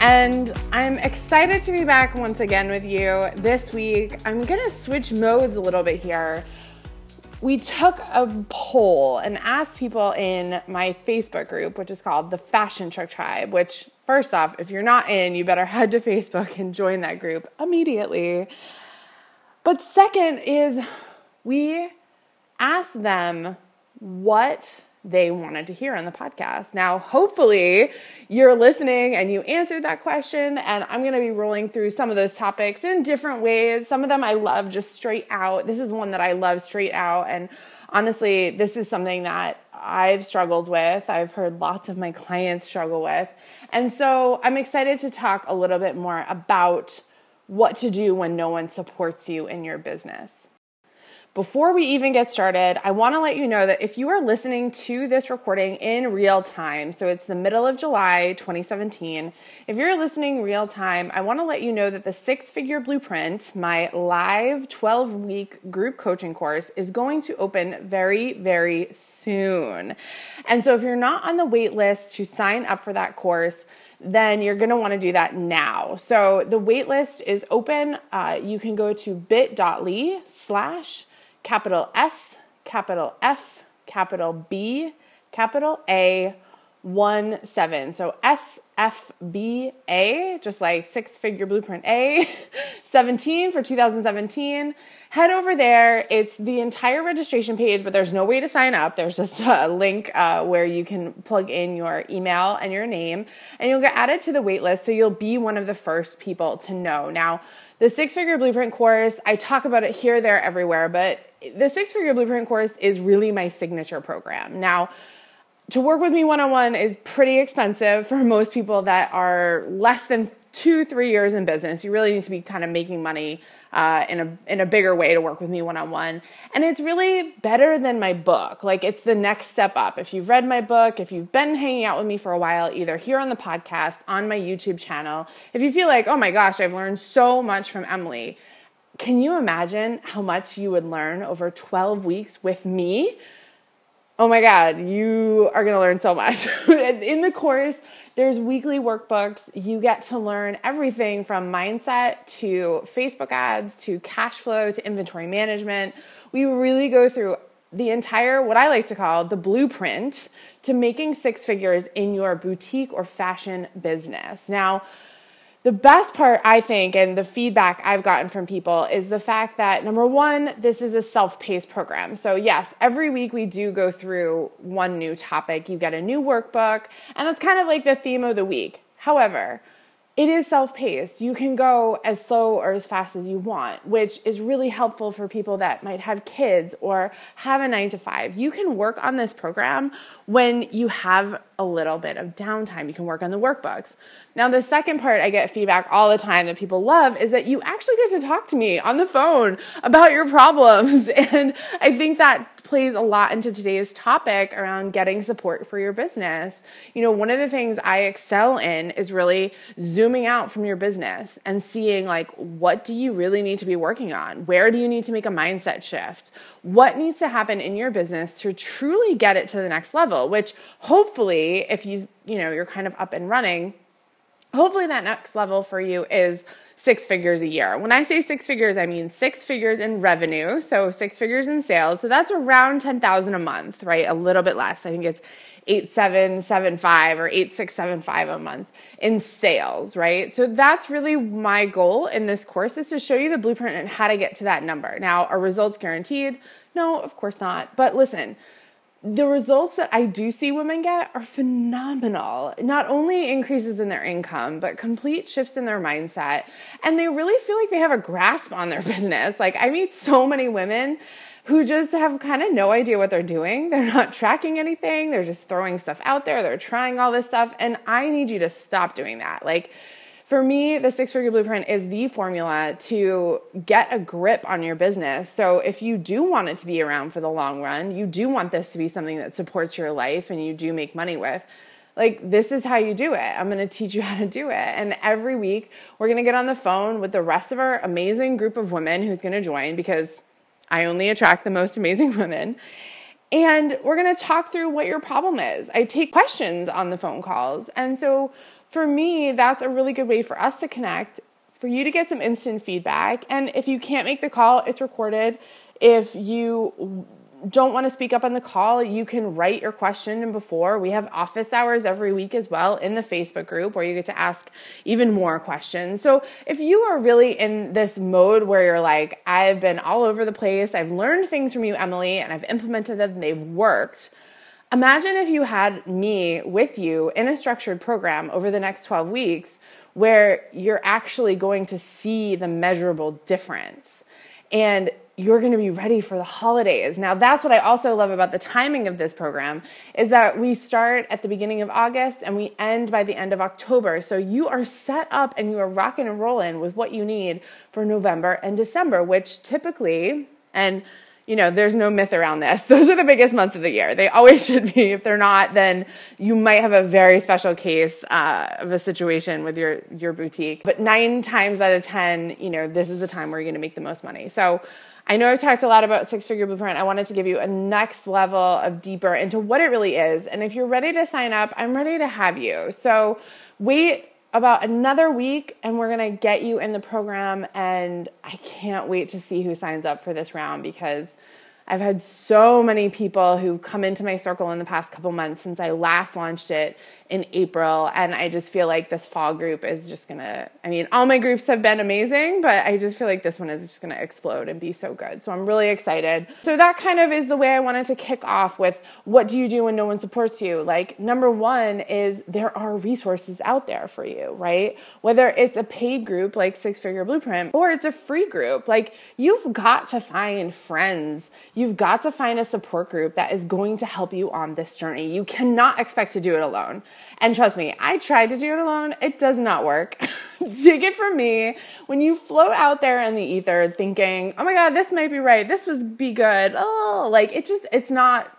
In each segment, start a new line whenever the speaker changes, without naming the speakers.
and I'm excited to be back once again with you this week. I'm gonna switch modes a little bit here. We took a poll and asked people in my Facebook group, which is called the Fashion Truck Tribe, which, first off, if you're not in, you better head to Facebook and join that group immediately. But second is we asked them what they wanted to hear on the podcast. Now, hopefully, you're listening and you answered that question, and I'm going to be rolling through some of those topics in different ways. Some of them I love just straight out. This is one that I love straight out, and honestly, this is something that I've struggled with. I've heard lots of my clients struggle with. And so I'm excited to talk a little bit more about what to do when no one supports you in your business. Before we even get started, I want to let you know that if you are listening to this recording in real time, so it's the middle of July 2017, if you're listening real time, I want to let you know that the Six Figure Blueprint, my live 12 week group coaching course, is going to open very, very soon. And so if you're not on the wait list to sign up for that course, then you're going to want to do that now. So the waitlist is open. Uh, you can go to bit.ly slash capital S, capital F, capital B, capital A, 1 7. So SFBA, just like six figure blueprint A, 17 for 2017. Head over there. It's the entire registration page, but there's no way to sign up. There's just a link uh, where you can plug in your email and your name, and you'll get added to the waitlist. So you'll be one of the first people to know. Now, the six figure blueprint course, I talk about it here, there, everywhere, but the six figure blueprint course is really my signature program. Now, to work with me one on one is pretty expensive for most people that are less than two, three years in business. You really need to be kind of making money uh, in a in a bigger way to work with me one on one. And it's really better than my book. Like it's the next step up. If you've read my book, if you've been hanging out with me for a while, either here on the podcast, on my YouTube channel, if you feel like, oh my gosh, I've learned so much from Emily. Can you imagine how much you would learn over 12 weeks with me? oh my God, you are to learn so much. in the course, there's weekly workbooks. You get to learn everything from mindset to Facebook ads to cash flow to inventory management. We really go through the entire, what I like to call the blueprint to making six figures in your boutique or fashion business. Now, the best part, I think, and the feedback I've gotten from people is the fact that number one, this is a self paced program. So, yes, every week we do go through one new topic. You get a new workbook, and that's kind of like the theme of the week. However, it is self paced. You can go as slow or as fast as you want, which is really helpful for people that might have kids or have a nine to five. You can work on this program when you have a little bit of downtime. You can work on the workbooks. Now, the second part I get feedback all the time that people love is that you actually get to talk to me on the phone about your problems. And I think that plays a lot into today's topic around getting support for your business. You know, one of the things I excel in is really zooming out from your business and seeing like what do you really need to be working on? Where do you need to make a mindset shift? What needs to happen in your business to truly get it to the next level, which hopefully if you you know, you're kind of up and running, hopefully that next level for you is six figures a year. When I say six figures, I mean six figures in revenue, so six figures in sales. So that's around 10,000 a month, right? A little bit less. I think it's 8775 or 8675 a month in sales, right? So that's really my goal in this course is to show you the blueprint and how to get to that number. Now, are results guaranteed? No, of course not. But listen, the results that I do see women get are phenomenal. Not only increases in their income, but complete shifts in their mindset. And they really feel like they have a grasp on their business. Like, I meet so many women who just have kind of no idea what they're doing. They're not tracking anything, they're just throwing stuff out there, they're trying all this stuff. And I need you to stop doing that. Like, for me, the six figure blueprint is the formula to get a grip on your business. So, if you do want it to be around for the long run, you do want this to be something that supports your life and you do make money with, like, this is how you do it. I'm gonna teach you how to do it. And every week, we're gonna get on the phone with the rest of our amazing group of women who's gonna join because I only attract the most amazing women. And we're gonna talk through what your problem is. I take questions on the phone calls. And so, for me, that's a really good way for us to connect, for you to get some instant feedback. And if you can't make the call, it's recorded. If you don't want to speak up on the call, you can write your question before. We have office hours every week as well in the Facebook group where you get to ask even more questions. So, if you are really in this mode where you're like, I've been all over the place, I've learned things from you, Emily, and I've implemented them, they've worked Imagine if you had me with you in a structured program over the next 12 weeks where you're actually going to see the measurable difference and you're going to be ready for the holidays. Now, that's what I also love about the timing of this program is that we start at the beginning of August and we end by the end of October. So you are set up and you are rocking and rolling with what you need for November and December, which typically and you know, there's no myth around this. Those are the biggest months of the year. They always should be. If they're not, then you might have a very special case uh, of a situation with your your boutique. But nine times out of ten, you know, this is the time where you're going to make the most money. So. I know I've talked a lot about six figure blueprint. I wanted to give you a next level of deeper into what it really is. And if you're ready to sign up, I'm ready to have you. So wait about another week and we're going to get you in the program. And I can't wait to see who signs up for this round because I've had so many people who've come into my circle in the past couple months since I last launched it in April. And I just feel like this fall group is just gonna, I mean, all my groups have been amazing, but I just feel like this one is just gonna explode and be so good. So I'm really excited. So that kind of is the way I wanted to kick off with what do you do when no one supports you? Like, number one is there are resources out there for you, right? Whether it's a paid group like Six Figure Blueprint or it's a free group, like, you've got to find friends. You've got to find a support group that is going to help you on this journey. You cannot expect to do it alone. And trust me, I tried to do it alone. It does not work. Take it from me. When you float out there in the ether thinking, oh my God, this might be right. This would be good. Oh, like it just, it's not,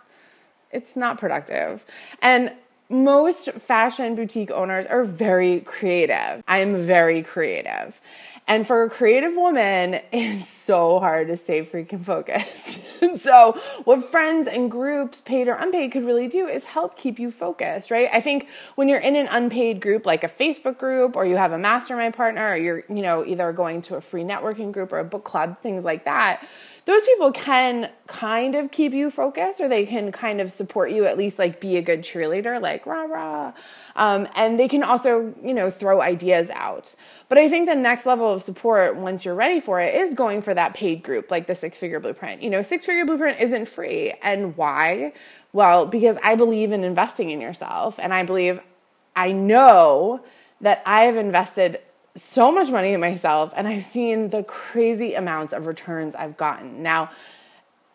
it's not productive. And most fashion boutique owners are very creative. I'm very creative. And for a creative woman, it's so hard to stay freaking focused. so, what friends and groups, paid or unpaid, could really do is help keep you focused, right? I think when you're in an unpaid group like a Facebook group or you have a mastermind partner or you're, you know, either going to a free networking group or a book club, things like that, those people can kind of keep you focused or they can kind of support you at least like be a good cheerleader like rah rah um, and they can also you know throw ideas out. But i think the next level of support once you're ready for it is going for that paid group like the six figure blueprint. You know six figure blueprint isn't free. And why? Well because i believe in investing in yourself. And i believe i know that i have invested so much money in myself. And I've seen the crazy amounts of returns I've gotten. Now,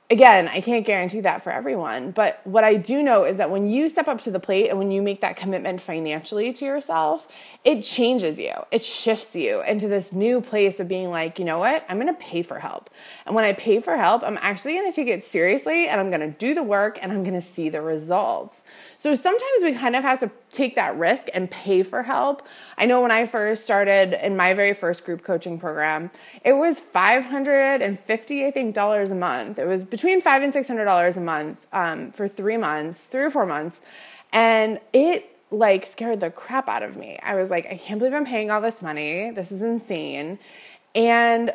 again, I can't guarantee that for everyone, but what I do know is that when you step up to the plate and when you make that commitment financially to yourself, it changes you. It shifts you into this new place of being like, you know what? I'm going to pay for help. And when I pay for help, I'm actually going to take it seriously and I'm going to do the work and I'm going to see the results. So sometimes we kind of have to take that risk and pay for help. I know when I first started in my very first group coaching program, it was 550 I think dollars a month. It was between five and six hundred dollars a month um, for three months, three or four months, and it like scared the crap out of me. I was like, I can't believe I'm paying all this money. This is insane. And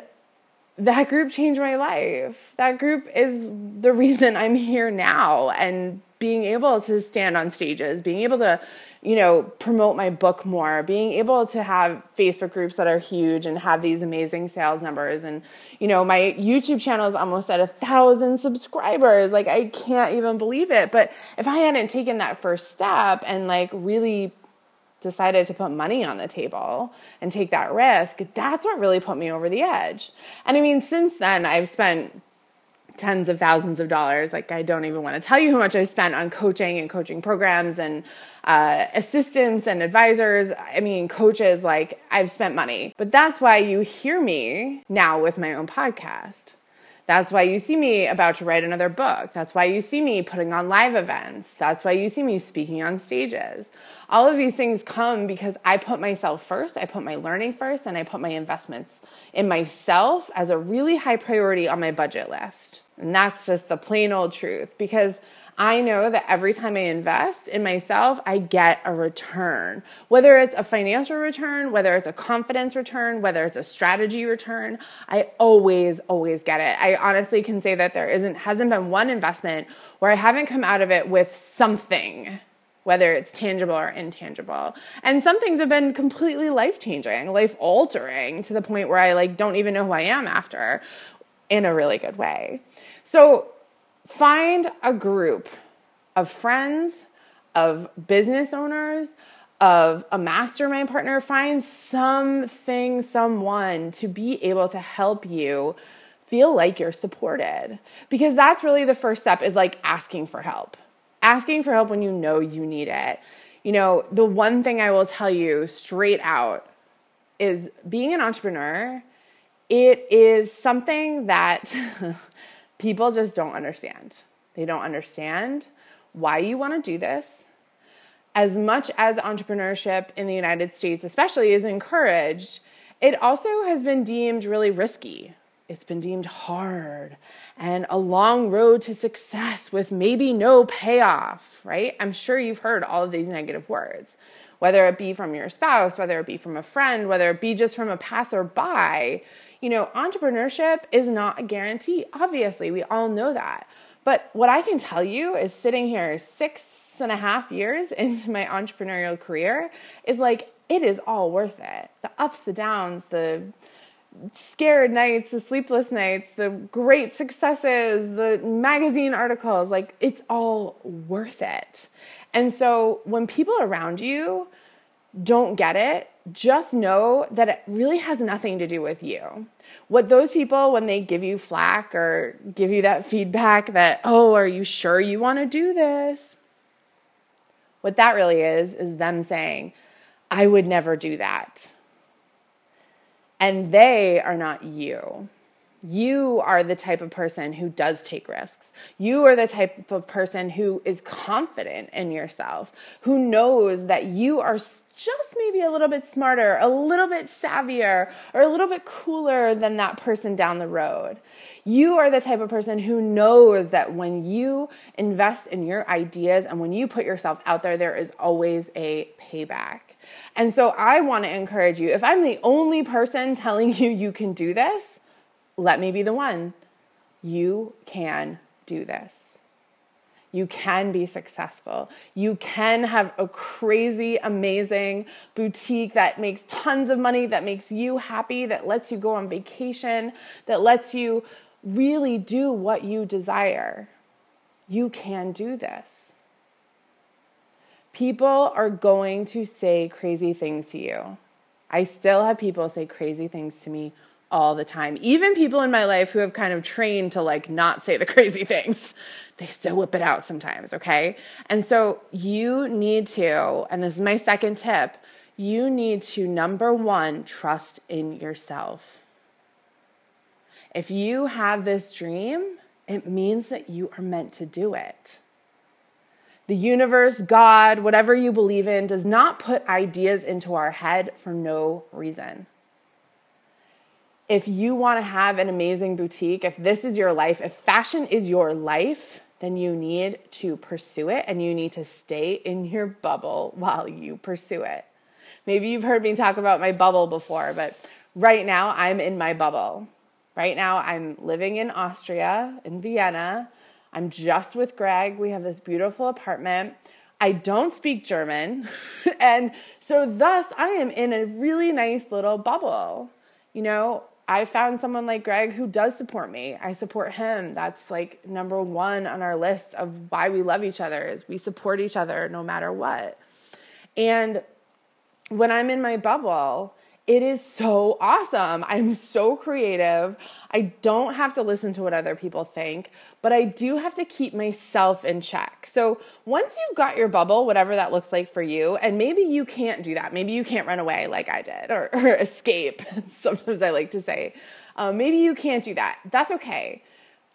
that group changed my life. That group is the reason I'm here now and being able to stand on stages, being able to, you know, promote my book more, being able to have Facebook groups that are huge and have these amazing sales numbers. And, you know, my YouTube channel is almost at a thousand subscribers. Like, I can't even believe it. But if I hadn't taken that first step and like really decided to put money on the table and take that risk, that's what really put me over the edge. And I mean, since then, I've spent tens of thousands of dollars. Like, I don't even want to tell you how much I spent on coaching and coaching programs and uh, assistants and advisors. I mean, coaches, like, I've spent money. But that's why you hear me now with my own podcast. That's why you see me about to write another book. That's why you see me putting on live events. That's why you see me speaking on stages. All of these things come because I put myself first, I put my learning first, and I put my investments in myself as a really high priority on my budget list. And that's just the plain old truth because I know that every time I invest in myself, I get a return. Whether it's a financial return, whether it's a confidence return, whether it's a strategy return, I always, always get it. I honestly can say that there isn't, hasn't been one investment where I haven't come out of it with something whether it's tangible or intangible. And some things have been completely life changing, life altering to the point where I like don't even know who I am after in a really good way. So find a group of friends, of business owners, of a mastermind partner, find something, someone to be able to help you feel like you're supported. Because that's really the first step is like asking for help. Asking for help when you know you need it. You know, the one thing I will tell you straight out is being an entrepreneur, it is something that people just don't understand. They don't understand why you want to do this. As much as entrepreneurship in the United States, especially, is encouraged, it also has been deemed really risky. It's been deemed hard and a long road to success with maybe no payoff, right? I'm sure you've heard all of these negative words, whether it be from your spouse, whether it be from a friend, whether it be just from a passerby you know, entrepreneurship is not a guarantee. Obviously, we all know that. But what I can tell you is sitting here six and a half years into my entrepreneurial career is like, it is all worth it. The ups, the downs, the scared nights, the sleepless nights, the great successes, the magazine articles, like it's all worth it. And so when people around you don't get it, just know that it really has nothing to do with you. What those people, when they give you flack or give you that feedback that, oh, are you sure you want to do this? What that really is, is them saying, I would never do that. And they are not you. You are the type of person who does take risks. You are the type of person who is confident in yourself, who knows that you are just maybe a little bit smarter, a little bit savvier, or a little bit cooler than that person down the road. You are the type of person who knows that when you invest in your ideas and when you put yourself out there, there is always a payback. And so I want to encourage you if I'm the only person telling you you can do this, let me be the one. You can do this. You can be successful. You can have a crazy, amazing boutique that makes tons of money, that makes you happy, that lets you go on vacation, that lets you really do what you desire. You can do this. People are going to say crazy things to you. I still have people say crazy things to me all the time. Even people in my life who have kind of trained to like not say the crazy things, they still whip it out sometimes, okay? And so you need to, and this is my second tip, you need to number one, trust in yourself. If you have this dream, it means that you are meant to do it. The universe, God, whatever you believe in, does not put ideas into our head for no reason if you want to have an amazing boutique, if this is your life, if fashion is your life, then you need to pursue it and you need to stay in your bubble while you pursue it. Maybe you've heard me talk about my bubble before, but right now I'm in my bubble. Right now I'm living in Austria, in Vienna. I'm just with Greg. We have this beautiful apartment. I don't speak German. and so, thus, I am in a really nice little bubble. You know, I found someone like Greg who does support me. I support him. That's like number one on our list of why we love each other is we support each other no matter what. And when I'm in my bubble, it is so awesome. I'm so creative. I don't have to listen to what other people think, but I do have to keep myself in check. So once you've got your bubble, whatever that looks like for you, and maybe you can't do that. Maybe you can't run away like I did or, or escape. Sometimes I like to say, um, maybe you can't do that. That's okay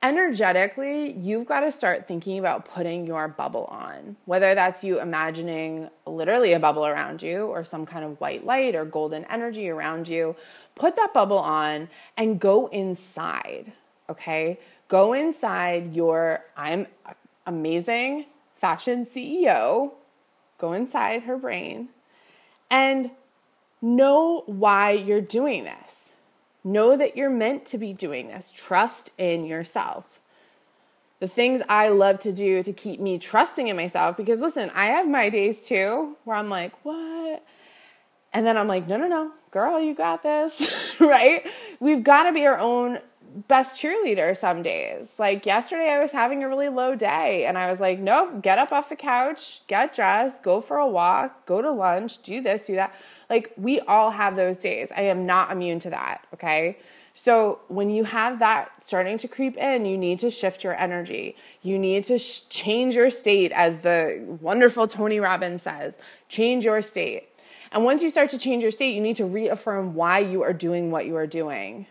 energetically, you've got to start thinking about putting your bubble on. Whether that's you imagining literally a bubble around you or some kind of white light or golden energy around you, put that bubble on and go inside. Okay? Go inside your I'm amazing fashion CEO. Go inside her brain and know why you're doing this Know that you're meant to be doing this. Trust in yourself. The things I love to do to keep me trusting in myself, because listen, I have my days too where I'm like, what? And then I'm like, no, no, no, girl, you got this, right? We've got to be our own best cheerleader some days. Like yesterday, I was having a really low day, and I was like, nope, get up off the couch, get dressed, go for a walk, go to lunch, do this, do that. Like we all have those days. I am not immune to that, okay? So when you have that starting to creep in, you need to shift your energy. You need to sh- change your state, as the wonderful Tony Robbins says change your state. And once you start to change your state, you need to reaffirm why you are doing what you are doing.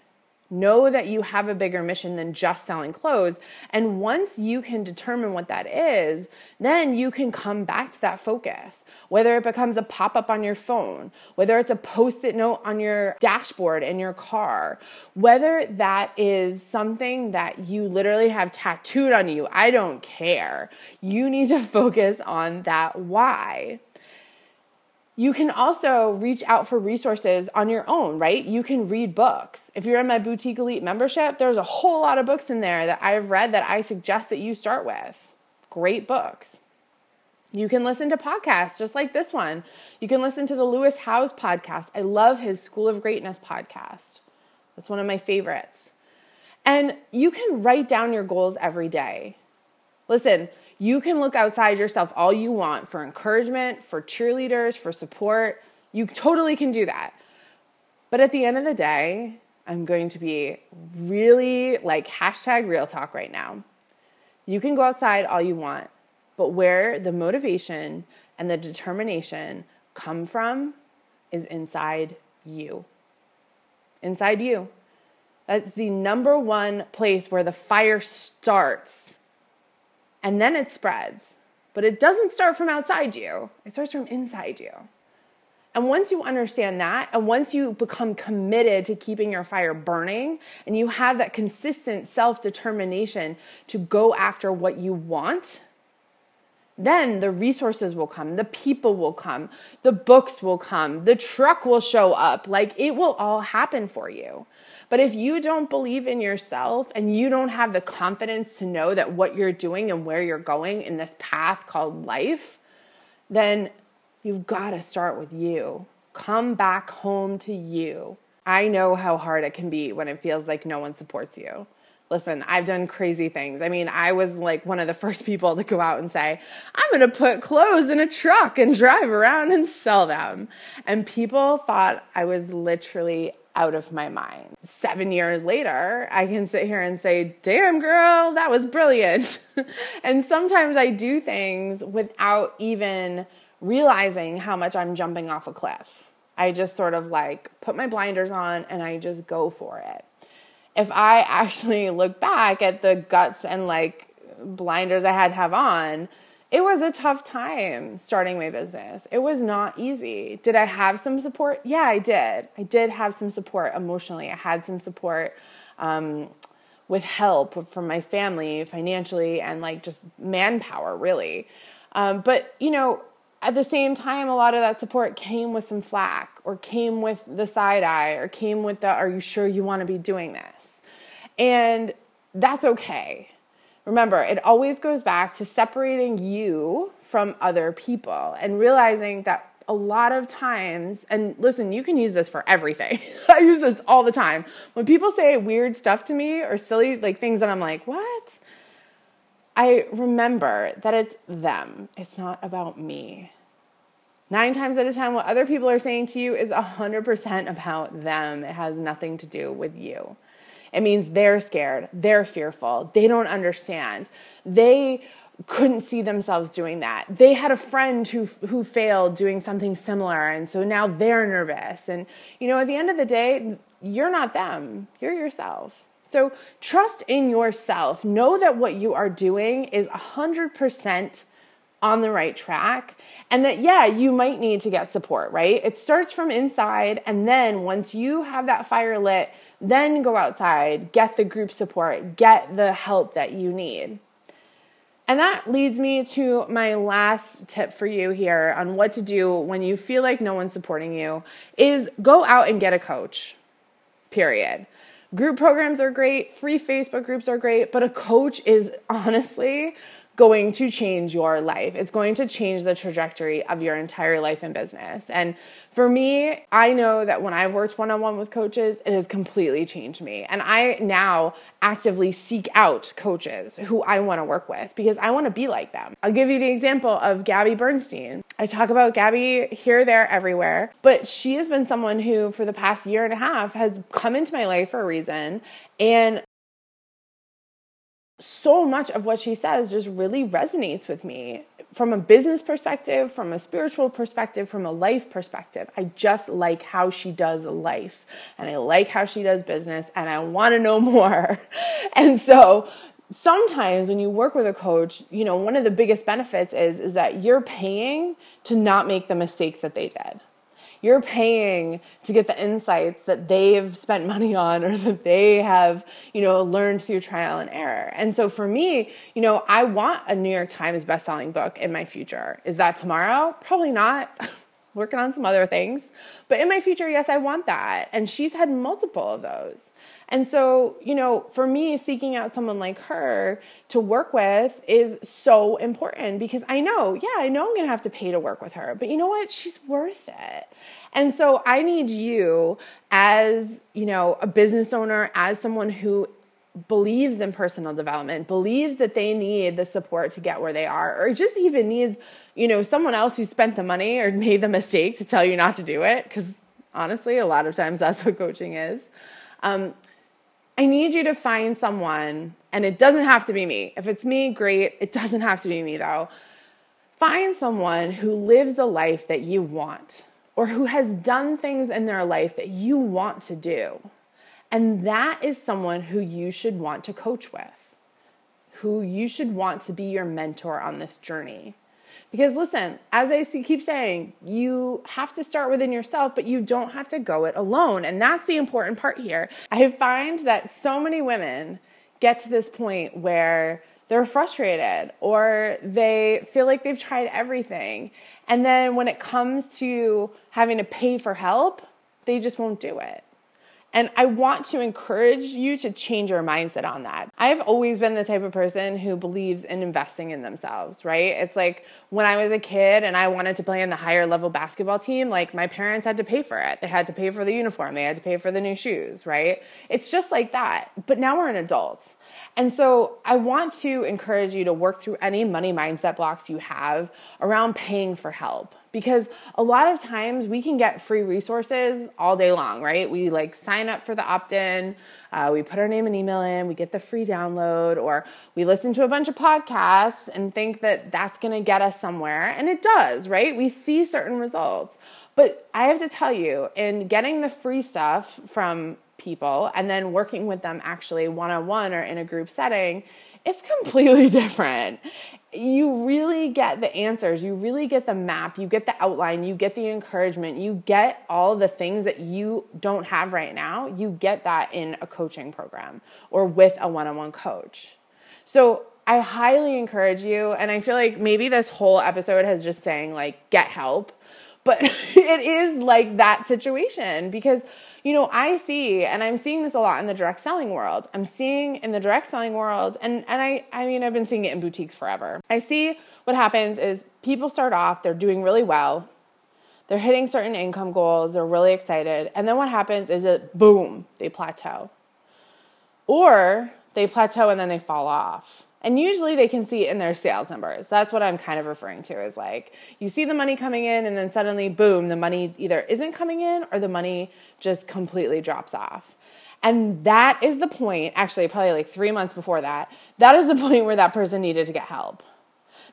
Know that you have a bigger mission than just selling clothes. And once you can determine what that is, then you can come back to that focus. Whether it becomes a pop up on your phone, whether it's a post it note on your dashboard in your car, whether that is something that you literally have tattooed on you, I don't care. You need to focus on that why. You can also reach out for resources on your own, right? You can read books. If you're in my Boutique Elite membership, there's a whole lot of books in there that I've read that I suggest that you start with. Great books. You can listen to podcasts just like this one. You can listen to the Lewis Howes podcast. I love his School of Greatness podcast. That's one of my favorites. And you can write down your goals every day. Listen, you can look outside yourself all you want for encouragement, for cheerleaders, for support. You totally can do that. But at the end of the day, I'm going to be really like hashtag real talk right now. You can go outside all you want, but where the motivation and the determination come from is inside you. Inside you. That's the number one place where the fire starts and then it spreads. But it doesn't start from outside you, it starts from inside you. And once you understand that, and once you become committed to keeping your fire burning, and you have that consistent self determination to go after what you want, then the resources will come, the people will come, the books will come, the truck will show up. Like it will all happen for you. But if you don't believe in yourself and you don't have the confidence to know that what you're doing and where you're going in this path called life, then you've got to start with you. Come back home to you. I know how hard it can be when it feels like no one supports you. Listen, I've done crazy things. I mean, I was like one of the first people to go out and say, I'm going to put clothes in a truck and drive around and sell them. And people thought I was literally out of my mind. Seven years later, I can sit here and say, damn, girl, that was brilliant. and sometimes I do things without even realizing how much I'm jumping off a cliff. I just sort of like put my blinders on and I just go for it. If I actually look back at the guts and like blinders I had to have on, it was a tough time starting my business. It was not easy. Did I have some support? Yeah, I did. I did have some support emotionally. I had some support um, with help from my family financially and like just manpower, really. Um, but, you know, at the same time, a lot of that support came with some flack or came with the side eye or came with the, are you sure you want to be doing this? And that's okay. Remember, it always goes back to separating you from other people and realizing that a lot of times, and listen, you can use this for everything. I use this all the time. When people say weird stuff to me or silly, like things that I'm like, what? I remember that it's them, it's not about me. Nine times out of 10, what other people are saying to you is 100% about them. It has nothing to do with you. It means they're scared, they're fearful, they don't understand. They couldn't see themselves doing that. They had a friend who who failed doing something similar and so now they're nervous. And you know, at the end of the day, you're not them. You're yourself. So trust in yourself. Know that what you are doing is 100% on the right track and that yeah, you might need to get support, right? It starts from inside and then once you have that fire lit, then go outside, get the group support, get the help that you need. And that leads me to my last tip for you here on what to do when you feel like no one's supporting you is go out and get a coach. Period. Group programs are great, free Facebook groups are great, but a coach is honestly going to change your life. It's going to change the trajectory of your entire life and business. And for me, I know that when I've worked one on one with coaches, it has completely changed me. And I now actively seek out coaches who I want to work with because I want to be like them. I'll give you the example of Gabby Bernstein. I talk about Gabby here, there, everywhere, but she has been someone who, for the past year and a half, has come into my life for a reason. And so much of what she says just really resonates with me from a business perspective, from a spiritual perspective, from a life perspective. I just like how she does life and I like how she does business and I want to know more. and so sometimes when you work with a coach, you know, one of the biggest benefits is is that you're paying to not make the mistakes that they did you're paying to get the insights that they've spent money on or that they have, you know, learned through trial and error. And so for me, you know, I want a New York Times best-selling book in my future. Is that tomorrow? Probably not. Working on some other things. But in my future, yes, I want that. And she's had multiple of those. And so, you know, for me, seeking out someone like her to work with is so important because I know, yeah, I know I'm going to have to pay to work with her, but you know what? She's worth it. And so I need you as, you know, a business owner, as someone who believes in personal development, believes that they need the support to get where they are, or just even needs, you know, someone else who spent the money or made the mistake to tell you not to do it. Because honestly, a lot of times that's what coaching is. Um, I need you to find someone, and it doesn't have to be me. If it's me, great. It doesn't have to be me though. Find someone who lives the life that you want or who has done things in their life that you want to do. And that is someone who you should want to coach with, who you should want to be your mentor on this journey. Because listen, as I keep saying, you have to start within yourself, but you don't have to go it alone. And that's the important part here. I find that so many women get to this point where they're frustrated or they feel like they've tried everything. And then when it comes to having to pay for help, they just won't do it. And I want to encourage you to change your mindset on that. I've always been the type of person who believes in investing in themselves, right? It's like when I was a kid and I wanted to play in the higher level basketball team, like my parents had to pay for it. They had to pay for the uniform, they had to pay for the new shoes, right? It's just like that. But now we're an adult. And so I want to encourage you to work through any money mindset blocks you have around paying for help because a lot of times we can get free resources all day long, right? We like sign up for the opt in, uh, we put our name and email in, we get the free download, or we listen to a bunch of podcasts and think that that's gonna get us somewhere. And it does, right? We see certain results. But I have to tell you, in getting the free stuff from people and then working with them actually one on one or in a group setting, it's completely different you really get the answers, you really get the map, you get the outline, you get the encouragement, you get all the things that you don't have right now. You get that in a coaching program or with a one on one coach. So I highly encourage you, and I feel like maybe this whole episode has just saying, like, get help. But it is like that situation because you know, I see, and I'm seeing this a lot in the direct selling world. I'm seeing in the direct selling world, and, and I, I mean, I've been seeing it in boutiques forever. I see what happens is people start off, they're doing really well, they're hitting certain income goals, they're really excited, and then what happens is it boom, they plateau. Or they plateau and then they fall off. And usually they can see it in their sales numbers. That's what I'm kind of referring to is like you see the money coming in and then suddenly boom, the money either isn't coming in or the money just completely drops off. And that is the point, actually, probably like three months before that, that is the point where that person needed to get help.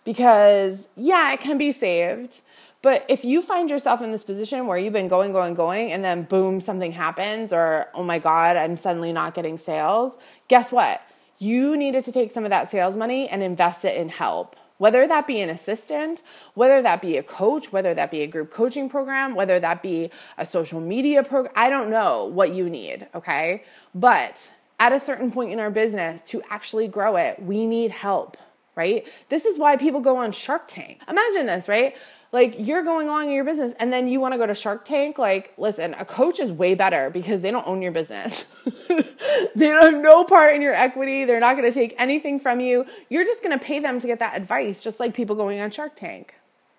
Because, yeah, it can be saved. But if you find yourself in this position where you've been going, going, going, and then boom, something happens, or oh my God, I'm suddenly not getting sales, guess what? You needed to take some of that sales money and invest it in help. Whether that be an assistant, whether that be a coach, whether that be a group coaching program, whether that be a social media program, I don't know what you need, okay? But at a certain point in our business, to actually grow it, we need help, right? This is why people go on Shark Tank. Imagine this, right? Like you're going along in your business and then you want to go to Shark Tank, like listen, a coach is way better because they don't own your business. they have no part in your equity. They're not going to take anything from you. You're just going to pay them to get that advice, just like people going on Shark Tank.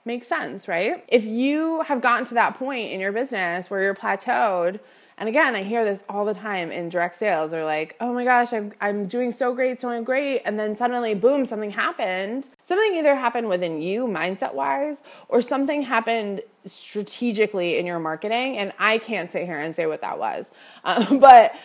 Makes sense, right? If you have gotten to that point in your business where you're plateaued, and again, I hear this all the time in direct sales. They're like, oh my gosh, I'm, I'm doing so great, so great. And then suddenly, boom, something happened. Something either happened within you, mindset wise, or something happened strategically in your marketing. And I can't sit here and say what that was. Uh, but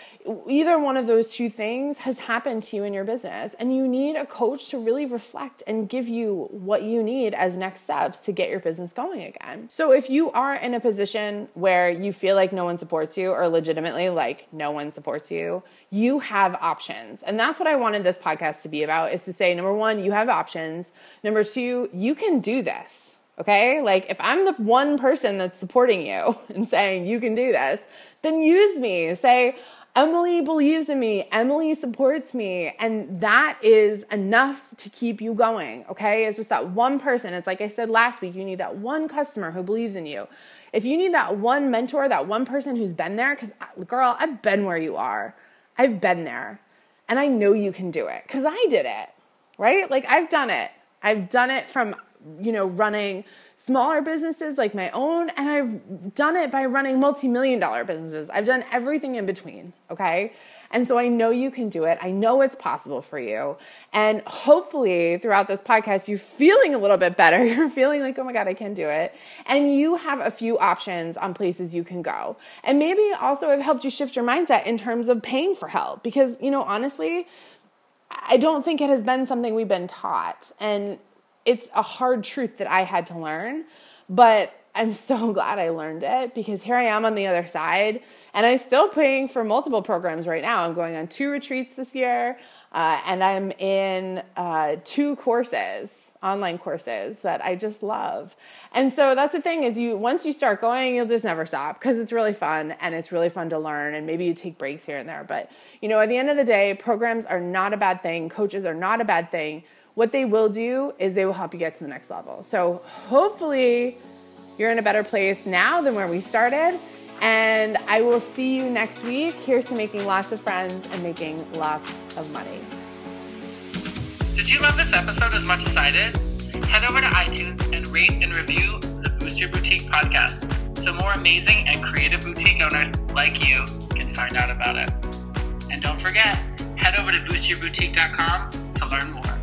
either one of those two things has happened to you in your business and you need a coach to really reflect and give you what you need as next steps to get your business going again. So if you are in a position where you feel like no one supports you or legitimately like no one supports you, you have options. And that's what I wanted this podcast to be about is to say number 1, you have options. Number 2, you can do this. Okay? Like if I'm the one person that's supporting you and saying you can do this, then use me. Say, Emily believes in me. Emily supports me. And that is enough to keep you going. Okay. It's just that one person. It's like I said last week, you need that one customer who believes in you. If you need that one mentor, that one person who's been there, because girl, I've been where you are. I've been there. And I know you can do it because I did it. Right. Like I've done it. I've done it from, you know, running smaller businesses like my own, and I've done it by running multi million dollar businesses. I've done everything in between, okay? And so I know you can do it. I know it's possible for you. And hopefully, throughout this podcast, you're feeling a little bit better. You're feeling like, oh my God, I can do it. And you have a few options on places you can go. And maybe also I've helped you shift your mindset in terms of paying for help. Because, you know, honestly, I don't think it has been something we've been taught. And it's a hard truth that I had to learn, but I'm so glad I learned it because here I am on the other side and I'm still paying for multiple programs right now. I'm going on two retreats this year uh, and I'm in uh, two courses online courses that I just love. And so that's the thing is you once you start going, you'll just never stop because it's really fun and it's really fun to learn and maybe you take breaks here and there. But you know, at the end of the day, programs are not a bad thing, coaches are not a bad thing what they will do is they will help you get to the next level. So hopefully you're in a better place now than where we started. And I will see you next week. Here's to making lots of friends and making lots of money.
Did you love this episode as much as I did? Head over to iTunes and rate and review the Boost Your Boutique podcast so more amazing and creative boutique owners like you can find out about it. And don't forget, head over to boostyourboutique.com to learn more.